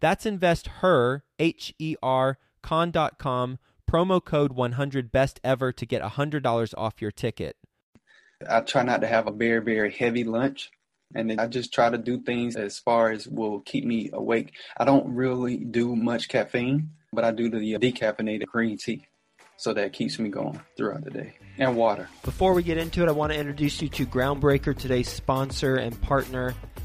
That's investher, H E R, con.com promo code 100 best ever to get $100 off your ticket. I try not to have a very, very heavy lunch. And I just try to do things as far as will keep me awake. I don't really do much caffeine, but I do the uh, decaffeinated green tea. So that keeps me going throughout the day. And water. Before we get into it, I want to introduce you to Groundbreaker, today's sponsor and partner.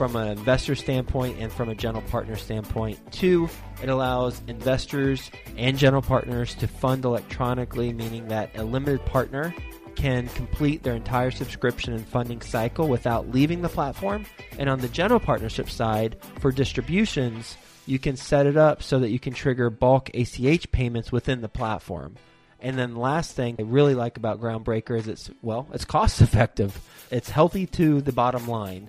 from an investor standpoint and from a general partner standpoint. Two, it allows investors and general partners to fund electronically, meaning that a limited partner can complete their entire subscription and funding cycle without leaving the platform. And on the general partnership side, for distributions, you can set it up so that you can trigger bulk ACH payments within the platform. And then the last thing I really like about Groundbreaker is it's well, it's cost effective. It's healthy to the bottom line.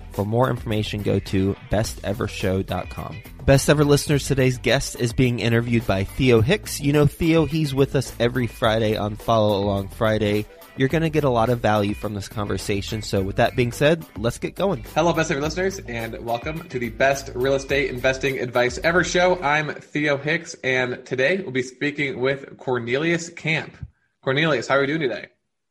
For more information, go to bestevershow.com. Best ever listeners, today's guest is being interviewed by Theo Hicks. You know Theo, he's with us every Friday on Follow Along Friday. You're going to get a lot of value from this conversation. So, with that being said, let's get going. Hello, best ever listeners, and welcome to the Best Real Estate Investing Advice Ever show. I'm Theo Hicks, and today we'll be speaking with Cornelius Camp. Cornelius, how are you doing today?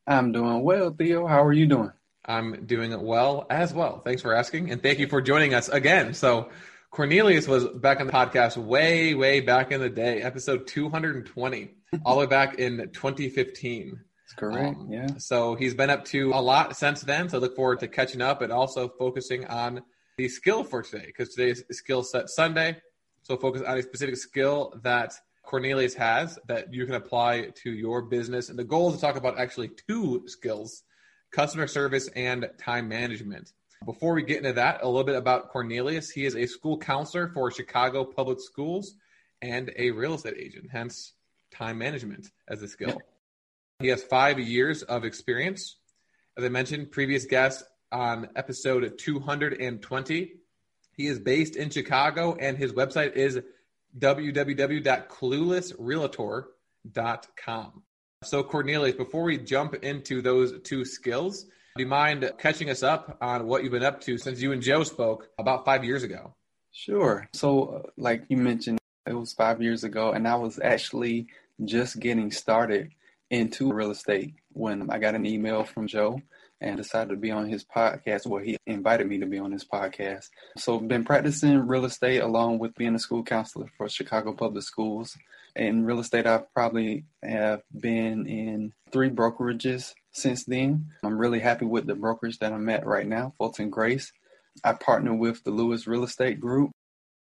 I'm doing well, Theo. How are you doing? I'm doing it well as well. Thanks for asking, and thank you for joining us again. So, Cornelius was back on the podcast way, way back in the day, episode 220, all the way back in 2015. That's correct. Um, yeah. So he's been up to a lot since then. So I look forward to catching up and also focusing on the skill for today because today is Skill Set Sunday. So focus on a specific skill that Cornelius has that you can apply to your business. And the goal is to talk about actually two skills customer service and time management. Before we get into that, a little bit about Cornelius. He is a school counselor for Chicago Public Schools and a real estate agent, hence time management as a skill. He has five years of experience. As I mentioned, previous guest on episode 220. He is based in Chicago and his website is www.cluelessrealtor.com. So, Cornelius, before we jump into those two skills, do you mind catching us up on what you've been up to since you and Joe spoke about five years ago? Sure. So, uh, like you mentioned, it was five years ago, and I was actually just getting started into real estate when I got an email from Joe and decided to be on his podcast. Well, he invited me to be on his podcast. So, been practicing real estate along with being a school counselor for Chicago Public Schools. In real estate, I probably have been in three brokerages since then. I'm really happy with the brokerage that I'm at right now, Fulton Grace. I partner with the Lewis Real Estate Group,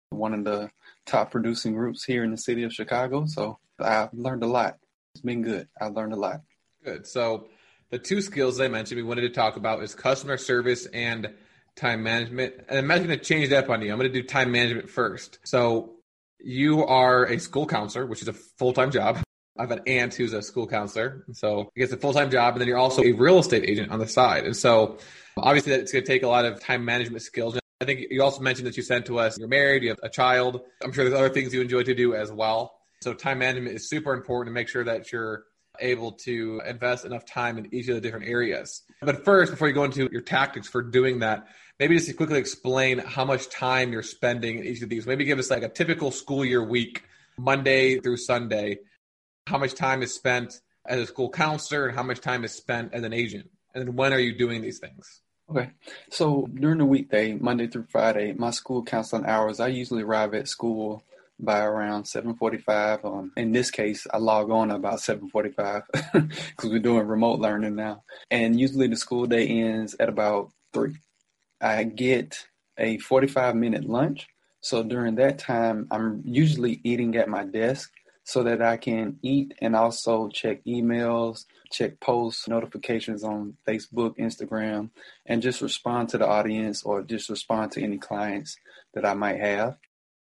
one of the top producing groups here in the city of Chicago. So I've learned a lot. It's been good. I've learned a lot. Good. So the two skills I mentioned we wanted to talk about is customer service and time management. And I'm going to change that up on you. I'm going to do time management first. So you are a school counselor, which is a full time job. I have an aunt who's a school counselor. So I guess a full time job. And then you're also a real estate agent on the side. And so obviously that's going to take a lot of time management skills. I think you also mentioned that you sent to us you're married, you have a child. I'm sure there's other things you enjoy to do as well. So time management is super important to make sure that you're able to invest enough time in each of the different areas. But first, before you go into your tactics for doing that, maybe just quickly explain how much time you're spending in each of these. Maybe give us like a typical school year week, Monday through Sunday. How much time is spent as a school counselor and how much time is spent as an agent? And then when are you doing these things? Okay. So during the weekday, Monday through Friday, my school counseling hours, I usually arrive at school by around 7:45. Um, in this case, I log on about 7:45 because we're doing remote learning now. And usually the school day ends at about three. I get a 45 minute lunch. So during that time, I'm usually eating at my desk so that I can eat and also check emails, check posts, notifications on Facebook, Instagram, and just respond to the audience or just respond to any clients that I might have.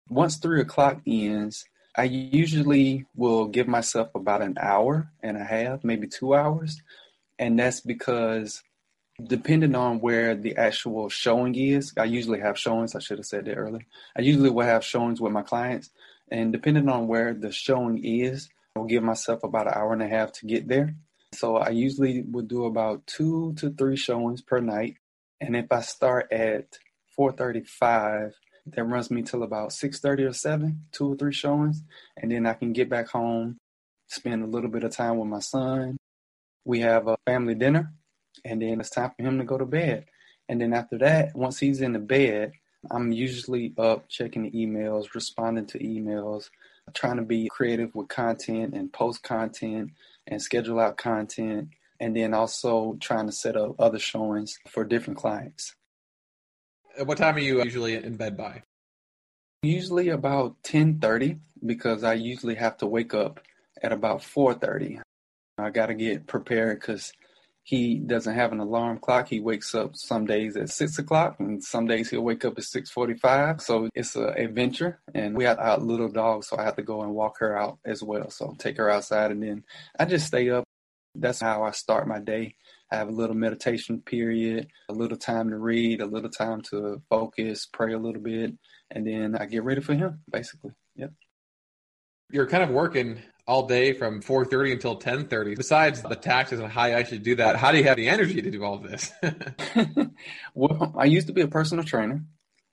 Once three o'clock ends, I usually will give myself about an hour and a half, maybe two hours. And that's because depending on where the actual showing is, I usually have showings. I should have said that earlier. I usually will have showings with my clients. And depending on where the showing is, I'll give myself about an hour and a half to get there. So I usually would do about two to three showings per night. And if I start at 435, that runs me till about 6.30 or 7, two or three showings. And then I can get back home, spend a little bit of time with my son. We have a family dinner, and then it's time for him to go to bed. And then after that, once he's in the bed, I'm usually up checking the emails, responding to emails, trying to be creative with content and post content and schedule out content, and then also trying to set up other showings for different clients. What time are you usually in bed by? Usually about 10:30 because I usually have to wake up at about 4:30. I got to get prepared because he doesn't have an alarm clock. He wakes up some days at six o'clock, and some days he'll wake up at six forty-five. So it's an adventure, and we have our little dog, so I have to go and walk her out as well. So take her outside, and then I just stay up. That's how I start my day. I have a little meditation period, a little time to read, a little time to focus, pray a little bit, and then I get ready for him. Basically, yep. You're kind of working all day from 4.30 until 10.30 besides the taxes and how I should do that how do you have the energy to do all this? Well i used to be a personal trainer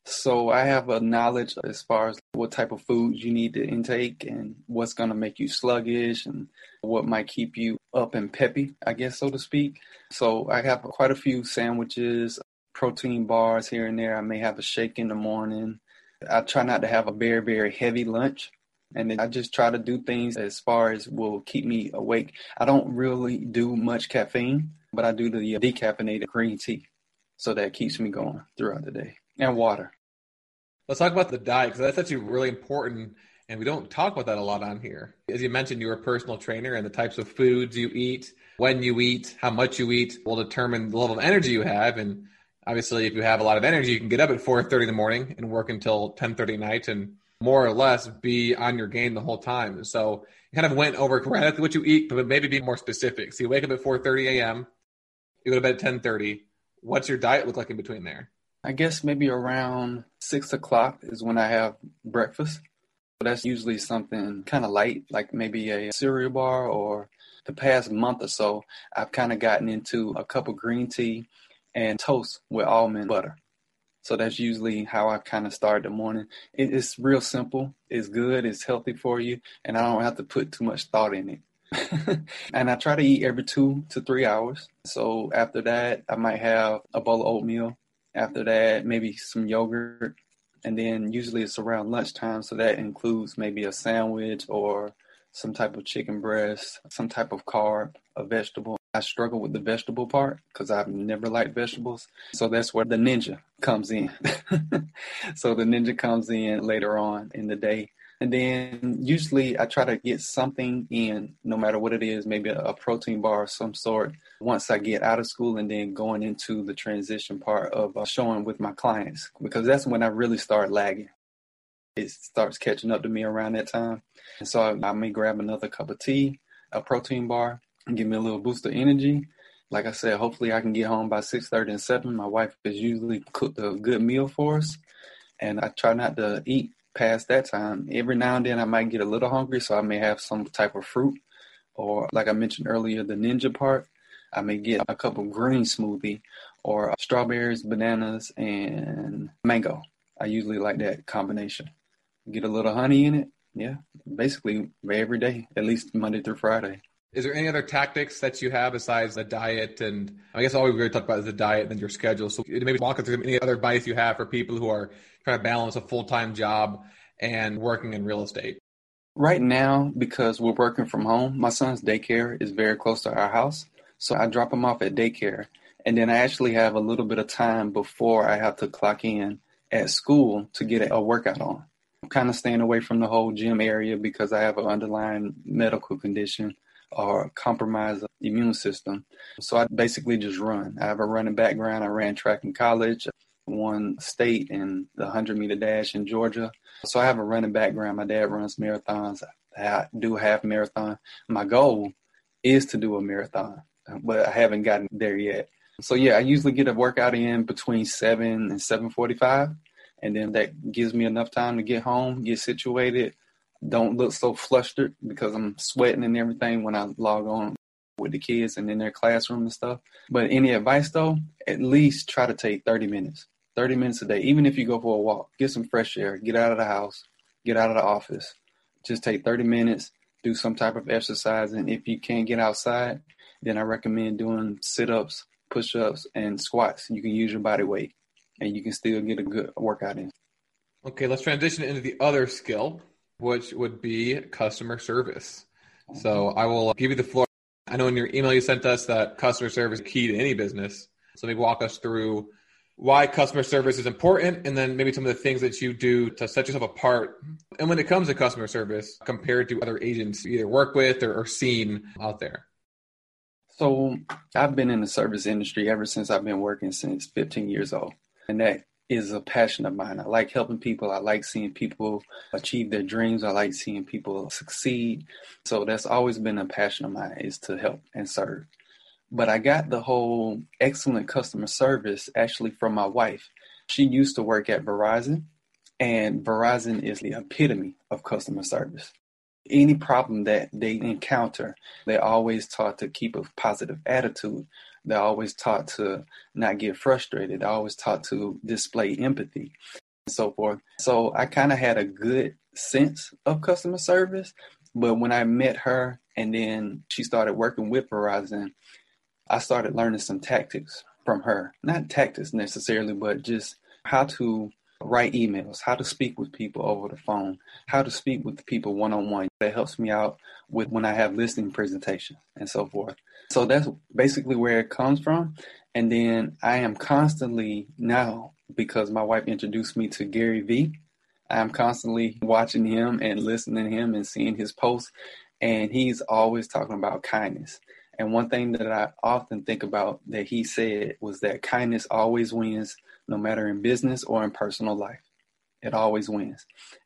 so i have a knowledge as far as what type of foods you need to intake and what's going to make you sluggish and what might keep you up and peppy i guess so to speak. So i have quite a few sandwiches protein bars here and there. I may have a shake in the morning. I try not to have a very very heavy lunch and then I just try to do things as far as will keep me awake. I don't really do much caffeine, but I do the uh, decaffeinated green tea. So that keeps me going throughout the day and water. Let's talk about the diet because that's actually really important. And we don't talk about that a lot on here. As you mentioned, you're a personal trainer, and the types of foods you eat, when you eat, how much you eat will determine the level of energy you have. And Obviously, if you have a lot of energy, you can get up at 4:30 in the morning and work until 10:30 at night, and more or less be on your game the whole time. So you kind of went over exactly what you eat, but maybe be more specific. So you wake up at 4:30 a.m., you go to bed at 10:30. What's your diet look like in between there? I guess maybe around six o'clock is when I have breakfast. That's usually something kind of light, like maybe a cereal bar. Or the past month or so, I've kind of gotten into a cup of green tea and toast with almond butter. So that's usually how I kind of start the morning. It's real simple. It's good. It's healthy for you, and I don't have to put too much thought in it. and I try to eat every two to three hours. So after that, I might have a bowl of oatmeal. After that, maybe some yogurt. And then usually it's around lunchtime. So that includes maybe a sandwich or some type of chicken breast, some type of carb, a vegetable. I struggle with the vegetable part because I've never liked vegetables. So that's where the ninja comes in. so the ninja comes in later on in the day. And then usually I try to get something in, no matter what it is, maybe a, protein bar of some sort, once I get out of school and then going into the transition part of uh, showing with my clients, because that's when I really start lagging. It starts catching up to me around that time. And so I, I may grab another cup of tea, a protein bar, give me a little boost of energy. Like I said, hopefully I can get home by 6.30 and 7. My wife has usually cooked a good meal for us. And I try not to eat past that time. Every now and then I might get a little hungry, so I may have some type of fruit. Or like I mentioned earlier, the ninja part, I may get a cup of green smoothie or strawberries, bananas, and mango. I usually like that combination. Get a little honey in it. Yeah, basically every day, at least Monday through Friday. Is there any other tactics that you have besides the diet? And I guess all we really talked about is the diet and your schedule. So maybe walk us through any other advice you have for people who are trying to balance a full time job and working in real estate. Right now, because we're working from home, my son's daycare is very close to our house. So I drop him off at daycare. And then I actually have a little bit of time before I have to clock in at school to get a workout on. I'm kind of staying away from the whole gym area because I have an underlying medical condition or compromised immune system. So I basically just run. I have a running background. I ran track in college, won state in the 100 meter dash in Georgia. So I have a running background. My dad runs marathons. I do half marathon. My goal is to do a marathon, but I haven't gotten there yet. So yeah, I usually get a workout in between 7 and 7:45 and then that gives me enough time to get home, get situated, don't look so flustered because I'm sweating and everything when I log on with the kids and in their classroom and stuff. But any advice though, at least try to take 30 minutes. 30 minutes a day, even if you go for a walk, get some fresh air, get out of the house, get out of the office. Just take 30 minutes, do some type of exercise. And if you can't get outside, then I recommend doing sit ups, push ups, and squats. You can use your body weight and you can still get a good workout in. Okay, let's transition into the other skill, which would be customer service. Oh. So I will uh, give you the floor. I know in your email you sent us that customer service is key to any business. So maybe walk us through why customer service is important and then maybe some of the things that you do to set yourself apart. And when it comes to customer service compared to other agents you either work with or, or seen out there. So I've been in the service industry ever since I've been working since 15 years old. And that is a passion of mine. I like helping people. I like seeing people achieve their dreams. I like seeing people succeed. So that's always been a passion of mine is to help and serve. But I got the whole excellent customer service actually from my wife. She used to work at Verizon, and Verizon is the epitome of customer service. Any problem that they encounter, they're always taught to keep a positive attitude. They're always taught to not get frustrated. They're always taught to display empathy and so forth. So I kind of had a good sense of customer service. But when I met her and then she started working with Verizon, I started learning some tactics from her. Not tactics necessarily, but just how to write emails, how to speak with people over the phone, how to speak with people one on one. That helps me out with when I have listing presentations and so forth. So that's basically where it comes from. And then I am constantly now, because my wife introduced me to Gary Vee, I'm constantly watching him and listening to him and seeing his posts. And he's always talking about kindness. And one thing that I often think about that he said was that kindness always wins, no matter in business or in personal life. It always wins.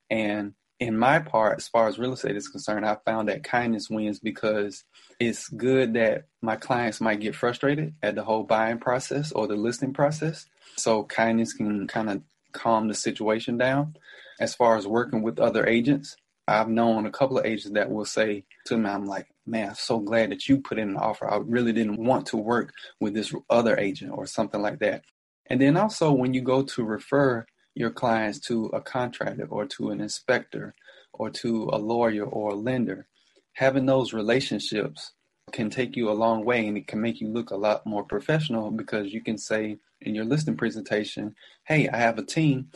And in my part, as far as real estate is concerned, I found that kindness wins because it's good that my clients might get frustrated at the whole buying process or the listing process. So kindness can kind of calm the situation down. As far as working with other agents, I've known a couple of agents that will say to me, I'm like, man, I'm so glad that you put in an offer. I really didn't want to work with this other agent or something like that. And then also when you go to refer your clients to a contractor or to an inspector or to a lawyer or a lender, having those relationships can take you a long way and it can make you look a lot more professional because you can say in your listing presentation, hey, I have a team.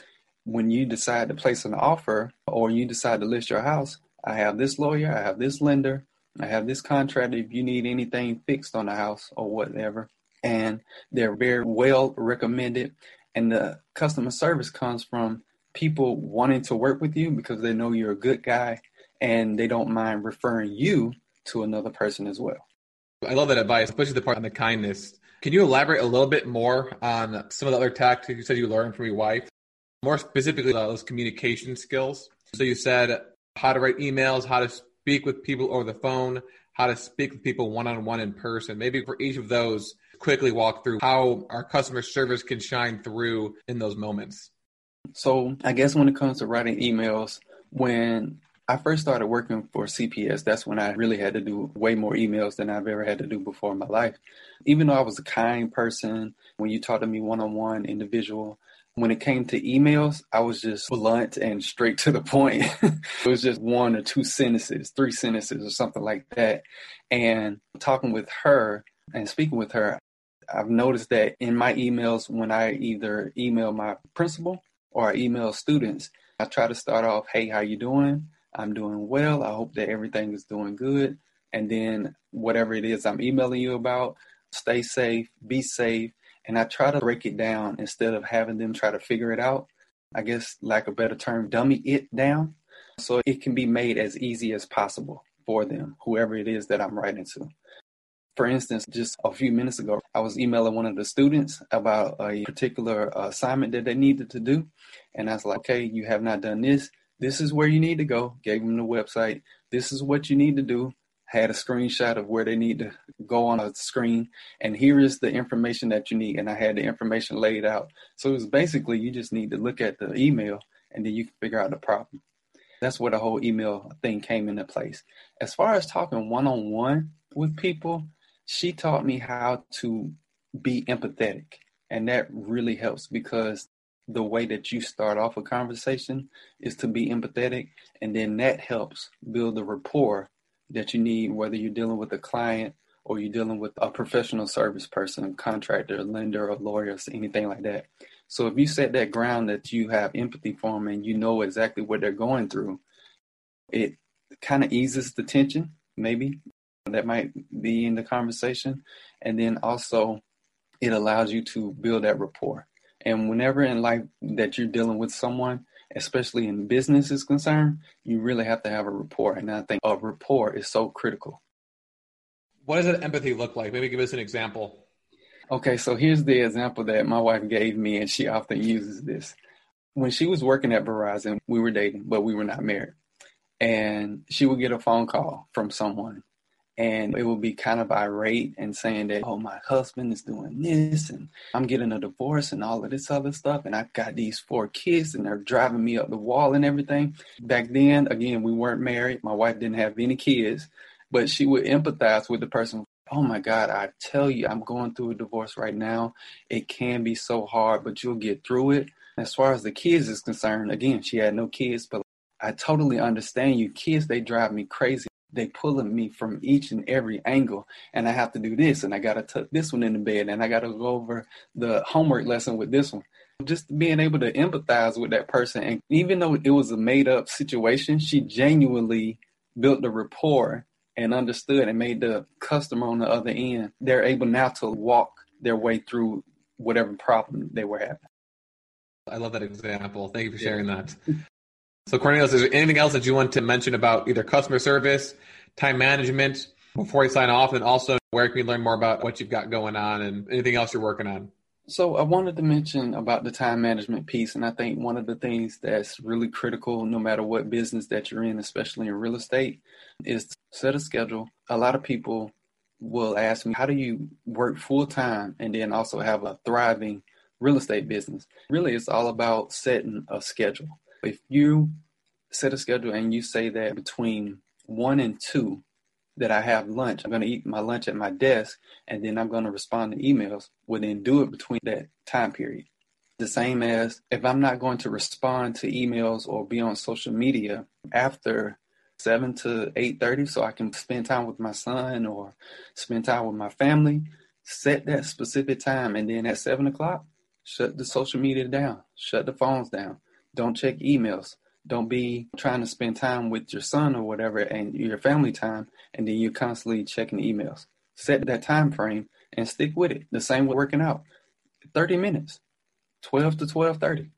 When you decide to place an offer or you decide to list your house, I have this lawyer, I have this lender, I have this contractor if you need anything fixed on the house or whatever. And they're very well recommended. And the customer service comes from people wanting to work with you because they know you're a good guy and they don't mind referring you to another person as well. I love that advice, especially the part on the kindness. Can you elaborate a little bit more on some of the other tactics you said you learned from your wife? More specifically, those communication skills. So you said how to write emails, how to speak with people over the phone, how to speak with people one on one in person. Maybe for each of those, quickly walk through how our customer service can shine through in those moments. So, I guess when it comes to writing emails, when I first started working for CPS, that's when I really had to do way more emails than I've ever had to do before in my life. Even though I was a kind person, when you talked to me one on one, individual, when it came to emails, I was just blunt and straight to the point. it was just one or two sentences, three sentences, or something like that. And talking with her and speaking with her, I've noticed that in my emails, when I either email my principal or I email students, I try to start off, "Hey, how you doing? I'm doing well. I hope that everything is doing good." And then whatever it is I'm emailing you about, stay safe, be safe, and I try to break it down instead of having them try to figure it out. I guess, lack a better term, dummy it down so it can be made as easy as possible for them, whoever it is that I'm writing to. For instance, just a few minutes ago, I was emailing one of the students about a particular assignment that they needed to do. And I was like, okay, you have not done this. This is where you need to go. Gave them the website. This is what you need to do. Had a screenshot of where they need to go on a screen. And here is the information that you need. And I had the information laid out. So it was basically you just need to look at the email and then you can figure out the problem. That's where the whole email thing came into place. As far as talking one on one with people, she taught me how to be empathetic. And that really helps because the way that you start off a conversation is to be empathetic. And then that helps build the rapport that you need, whether you're dealing with a client or you're dealing with a professional service person, contractor, lender, or lawyer, anything like that. So if you set that ground that you have empathy for them and you know exactly what they're going through, it kind of eases the tension, maybe, that might be in the conversation. And then also, it allows you to build that rapport. And whenever in life that you're dealing with someone, especially in business is concerned, you really have to have a rapport. And I think a rapport is so critical. What does that empathy look like? Maybe give us an example. Okay, so here's the example that my wife gave me, and she often uses this. When she was working at Verizon, we were dating, but we were not married. And she would get a phone call from someone and it would be kind of irate and saying that, oh, my husband is doing this and I'm getting a divorce and all of this other stuff. And I've got these four kids and they're driving me up the wall and everything. Back then, again, we weren't married. My wife didn't have any kids, but she would empathize with the person. Oh my God, I tell you, I'm going through a divorce right now. It can be so hard, but you'll get through it. As far as the kids is concerned, again, she had no kids, but I totally understand you. Kids, they drive me crazy they pulling me from each and every angle and i have to do this and i gotta tuck this one in the bed and i gotta go over the homework lesson with this one. Just being able to empathize with that person and even though it was a made up situation she genuinely built the rapport and understood and made the customer on the other end. They're able now to walk their way through whatever problem they were having. I love that example. Thank you for sharing that So, Cornelius, is there anything else that you want to mention about either customer service, time management, Before we sign off, and also where can we learn more about what you've got going on and anything else you're working on? So I wanted to mention about the time management piece, and I think one of the things that's really critical, no matter what business that you're in, especially in real estate, is to set a schedule. A lot of people will ask me, how do you work full time and then also have a thriving real estate business? Really, it's all about setting a schedule. If you set a schedule and you say that between one and two that I have lunch, I'm going to eat my lunch at my desk and then I'm going to respond to emails, well, then do it between that time period. The same as if I'm not going to respond to emails or be on social media after 7 to 8.30 so I can spend time with my son or spend time with my family, set that specific time. And then at 7 o'clock, shut the social media down, shut the phones down, don't check emails. Don't be trying to spend time with your son or whatever and your family time, and then you're constantly checking emails. Set that time frame and stick with it. The same with working out. 30 minutes, 12 to 12:30.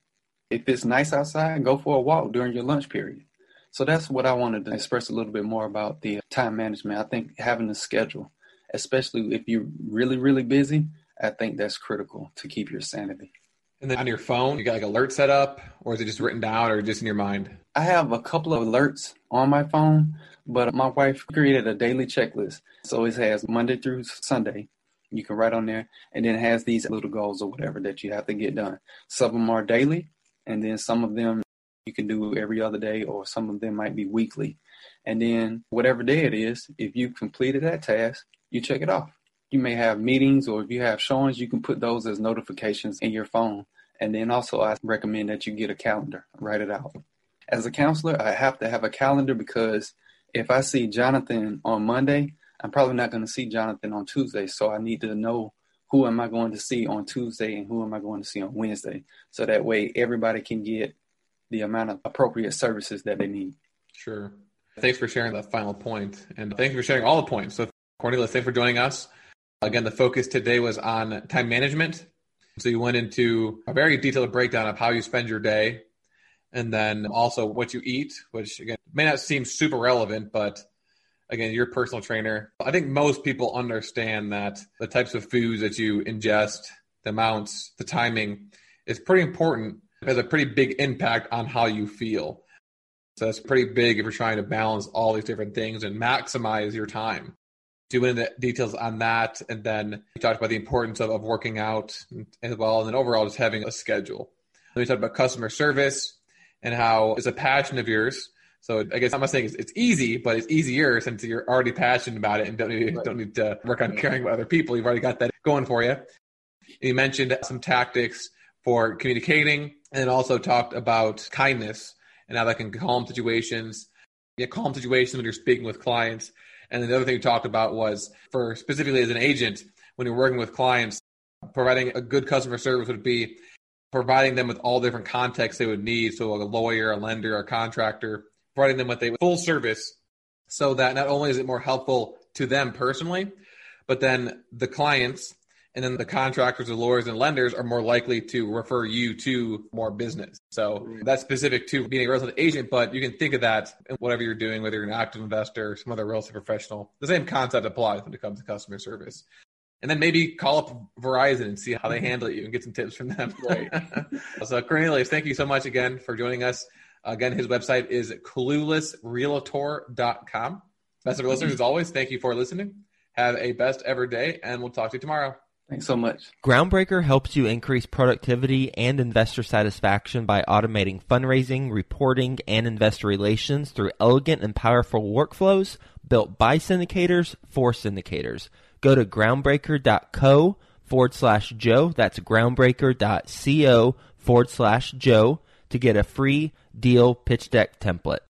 If it's nice outside, go for a walk during your lunch period. So that's what I wanted to express a little bit more about the time management. I think having a schedule, especially if you're really, really busy, I think that's critical to keep your sanity. And then on your phone, you got like alerts set up, or is it just written down, or just in your mind? I have a couple of alerts on my phone, but my wife created a daily checklist. So it has Monday through Sunday. You can write on there, and then it has these little goals or whatever that you have to get done. Some of them are daily, and then some of them you can do every other day, or some of them might be weekly. And then whatever day it is, if you completed that task, you check it off you may have meetings or if you have showings, you can put those as notifications in your phone. And then also, I recommend that you get a calendar, write it out. As a counselor, I have to have a calendar because if I see Jonathan on Monday, I'm probably not going to see Jonathan on Tuesday. So I need to know who am I going to see on Tuesday and who am I going to see on Wednesday. So that way everybody can get the amount of appropriate services that they need. Sure. Thanks for sharing that final point. And you for sharing all the points. So Cornelius, thanks for joining us. Again, the focus today was on time management. So you went into a very detailed breakdown of how you spend your day and then also what you eat, which again may not seem super relevant, but again, you're a personal trainer. I think most people understand that the types of foods that you ingest, the amounts, the timing is pretty important. It has a pretty big impact on how you feel. So that's pretty big if you're trying to balance all these different things and maximize your time do the details on that. And then we talked about the importance of, of working out as well. And then overall, just having a schedule. Then we talked about customer service and how it's a passion of yours. So I guess I'm not saying it's, it's easy, but it's easier since you're already passionate about it and don't need, right. don't need to work on caring about other people. You've already got that going for you. You mentioned some tactics for communicating and also talked about kindness and how that can calm situations. Yeah, calm situations when you're speaking with clients and then the other thing we talked about was for specifically as an agent, when you're working with clients, providing a good customer service would be providing them with all different contexts they would need. So a lawyer, a lender, a contractor, providing them with a full service so that not only is it more helpful to them personally, but then the clients and then the contractors, or lawyers, and lenders are more likely to refer you to more business. So that's specific to being a real estate agent, but you can think of that in whatever you're doing, whether you're an active investor or some other real estate professional. The same concept applies when it comes to customer service. And then maybe call up Verizon and see how they mm-hmm. handle you and get some tips from them. Right. so Cornelius, thank you so much again for joining us. Again, his website is cluelessrealtor.com. Best of listeners, as always, thank you for listening. Have a best ever day, and we'll talk to you tomorrow. Thanks so much. Groundbreaker helps you increase productivity and investor satisfaction by automating fundraising, reporting, and investor relations through elegant and powerful workflows built by syndicators for syndicators. Go to groundbreaker.co forward slash Joe. That's groundbreaker.co forward slash Joe to get a free deal pitch deck template.